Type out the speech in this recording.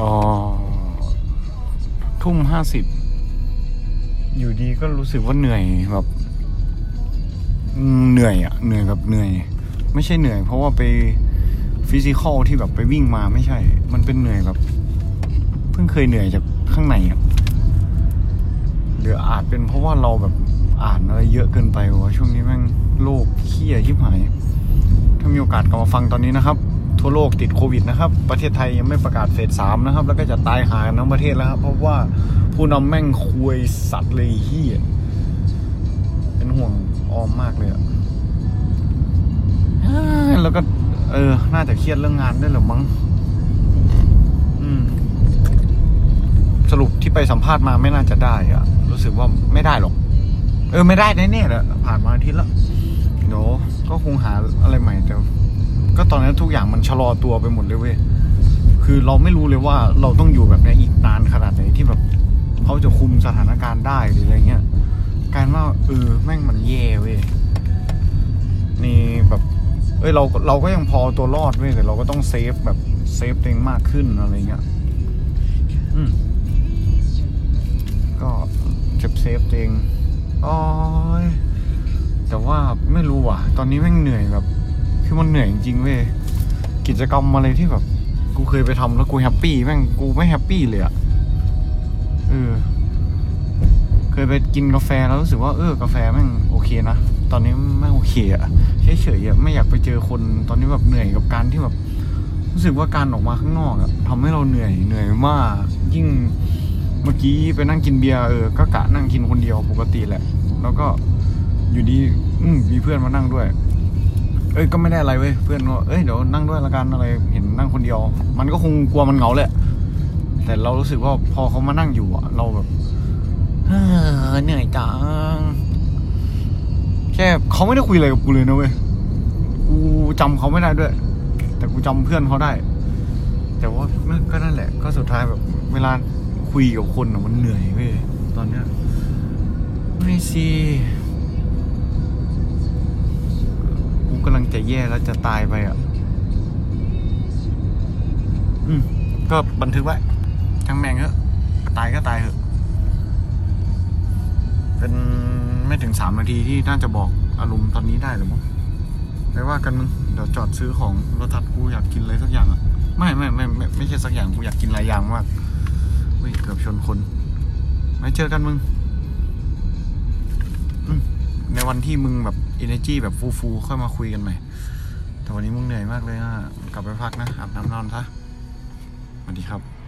อ๋อ ทุ่มห้าสิบ อยู่ดีก็รู้สึกว่าเหนื่อยแบบเหนื่อยอะเหนื่อยแบบเหนื่อย ไม่ใช่เหนื่อย เพราะว่าไปฟิสิกอลที่แบบไปวิ่งมาไม่ใช่ มันเป็นเหนื่อยแบบ เพิ่งเคยเหนื่อยจากข้างในอะหรืออาจเป็นเพราะว่าเราแบบอ่านอะไรเยอะเกินไปวะช่วงนี้แม่งโลกเครียดชิบหาย ถ้ามีโอกาสกลับมาฟังตอนนี้นะครับ ทั่วโลกติดโควิดนะครับ ประเทศไทยยังไม่ประกาศเฟสสามนะครับ แล้วก็จะตายหากันทั้งประเทศแล้วครับ เพราะว่าผู้นำแม่งคุยสัตว์เลยเฮียเป็นห่วงออมมากเลยอะแล้วก็เออ น่าจะเครียดเรื่องงานด้วยหรือมั้งสรุปที่ไปสัมภาษณ์มาไม่น่าจะได้อะรู้สึกว่าไม่ได้หรอก เออ ไม่ได้แน่ๆแหละผ่านมาอาทิตย์แล้วเดี๋ยวก็คงหาอะไรใหม่แต่ ก็ตอนนั้นทุกอย่างมันชะลอตัวไปหมดเลยเว้ยคือเราไม่รู้เลยว่าเราต้องอยู่แบบนี้อีกนานขนาดไหนที่แบบเขาจะคุมสถานการณ์ได้หรืออะไรเงี้ยการว่าเออแม่งมันแย่เว้ยนี่แบบเอ้ยเราเราก็ยังพอตัวรอดเว้ยแต่เราก็ต้อง save แบบ save ตัวเองมากขึ้นอะไรเงี้ยอืมก็เก็บ save ตัวเองอ๋อแต่ว่าไม่รู้ว่ะ ตอนนี้แม่งเหนื่อยแบบ คือมันเหนื่อยจริงเว้ยกิจกรรมอะไรที่แบบ กูเคยไปทำแล้วกู happy แม่งกูไม่ happy เลยอะเออ เคยไปกินกาแฟแล้วรู้สึกว่าเออกาแฟแม่งโอเคนะตอนนี้ไม่โอเคอะเฉยๆอะไม่อยากไปเจอคนตอนนี้แบบเหนื่อยกับการที่แบบ รู้สึกว่าการออกมาข้างนอกอะทำให้เราเหนื่อยเหนื่อยมาก ยิ่งเมื่อกี้ไปนั่งกินเบียร์เออก็กะนั่งกินคนเดียวปกติแหละ แล้วก็อยู่ดีอืมีเพื่อนมานั่งด้วย เอ้ยก็ไม่ได้อะไรเว้ยเพื่อนก็เอ้ยเดี๋ยวนั่งด้วยละกันอะไรเห็นนั่งคนเดียว มันก็คงกลัวมันเหงาแหละ แต่เรารู้สึกว่าพอเขามานั่งอยู่อะเราแบบเหนื่อยจังแค่เขาไม่ได้คุยอะไรกับกูเลยนะเว้ยกูจำเขาไม่ได้ด้วย แต่กูจำเพื่อนเขาได้ แต่ว่ามันก็นั่นแหละ ก็สุดท้ายแบบเวลาคุยกับคนมันเหนื่อยเว้ยตอนเนี้ยไม่สิ จะแย่แล้วจะตายไปอะ อืม ก็บันทึกไว้ ทั้งแมงเถอะ ตายก็ตายเถอะ เป็นไม่ถึงสามนาทีที่น่าจะบอกอารมณ์ตอนนี้ได้หรือมั้งไปว่ากันมึง เดี๋ยวจอดซื้อของรถทัดกูอยากกินอะไรสักอย่างอะ ไม่ไม่ไม่ไม่ไม่ใช่สักอย่างกูอยากกินหลายอย่างมากเฮ้ยเกือบชนคน ไม่เจอกันมึง วันที่มึงแบบเอเนจีแบบฟูๆค่อยมาคุยกันใหม่ แต่วันนี้มึงเหนื่อยมากเลยนะกลับไปพักนะอาบน้ำนอนซะสวัสดีครับ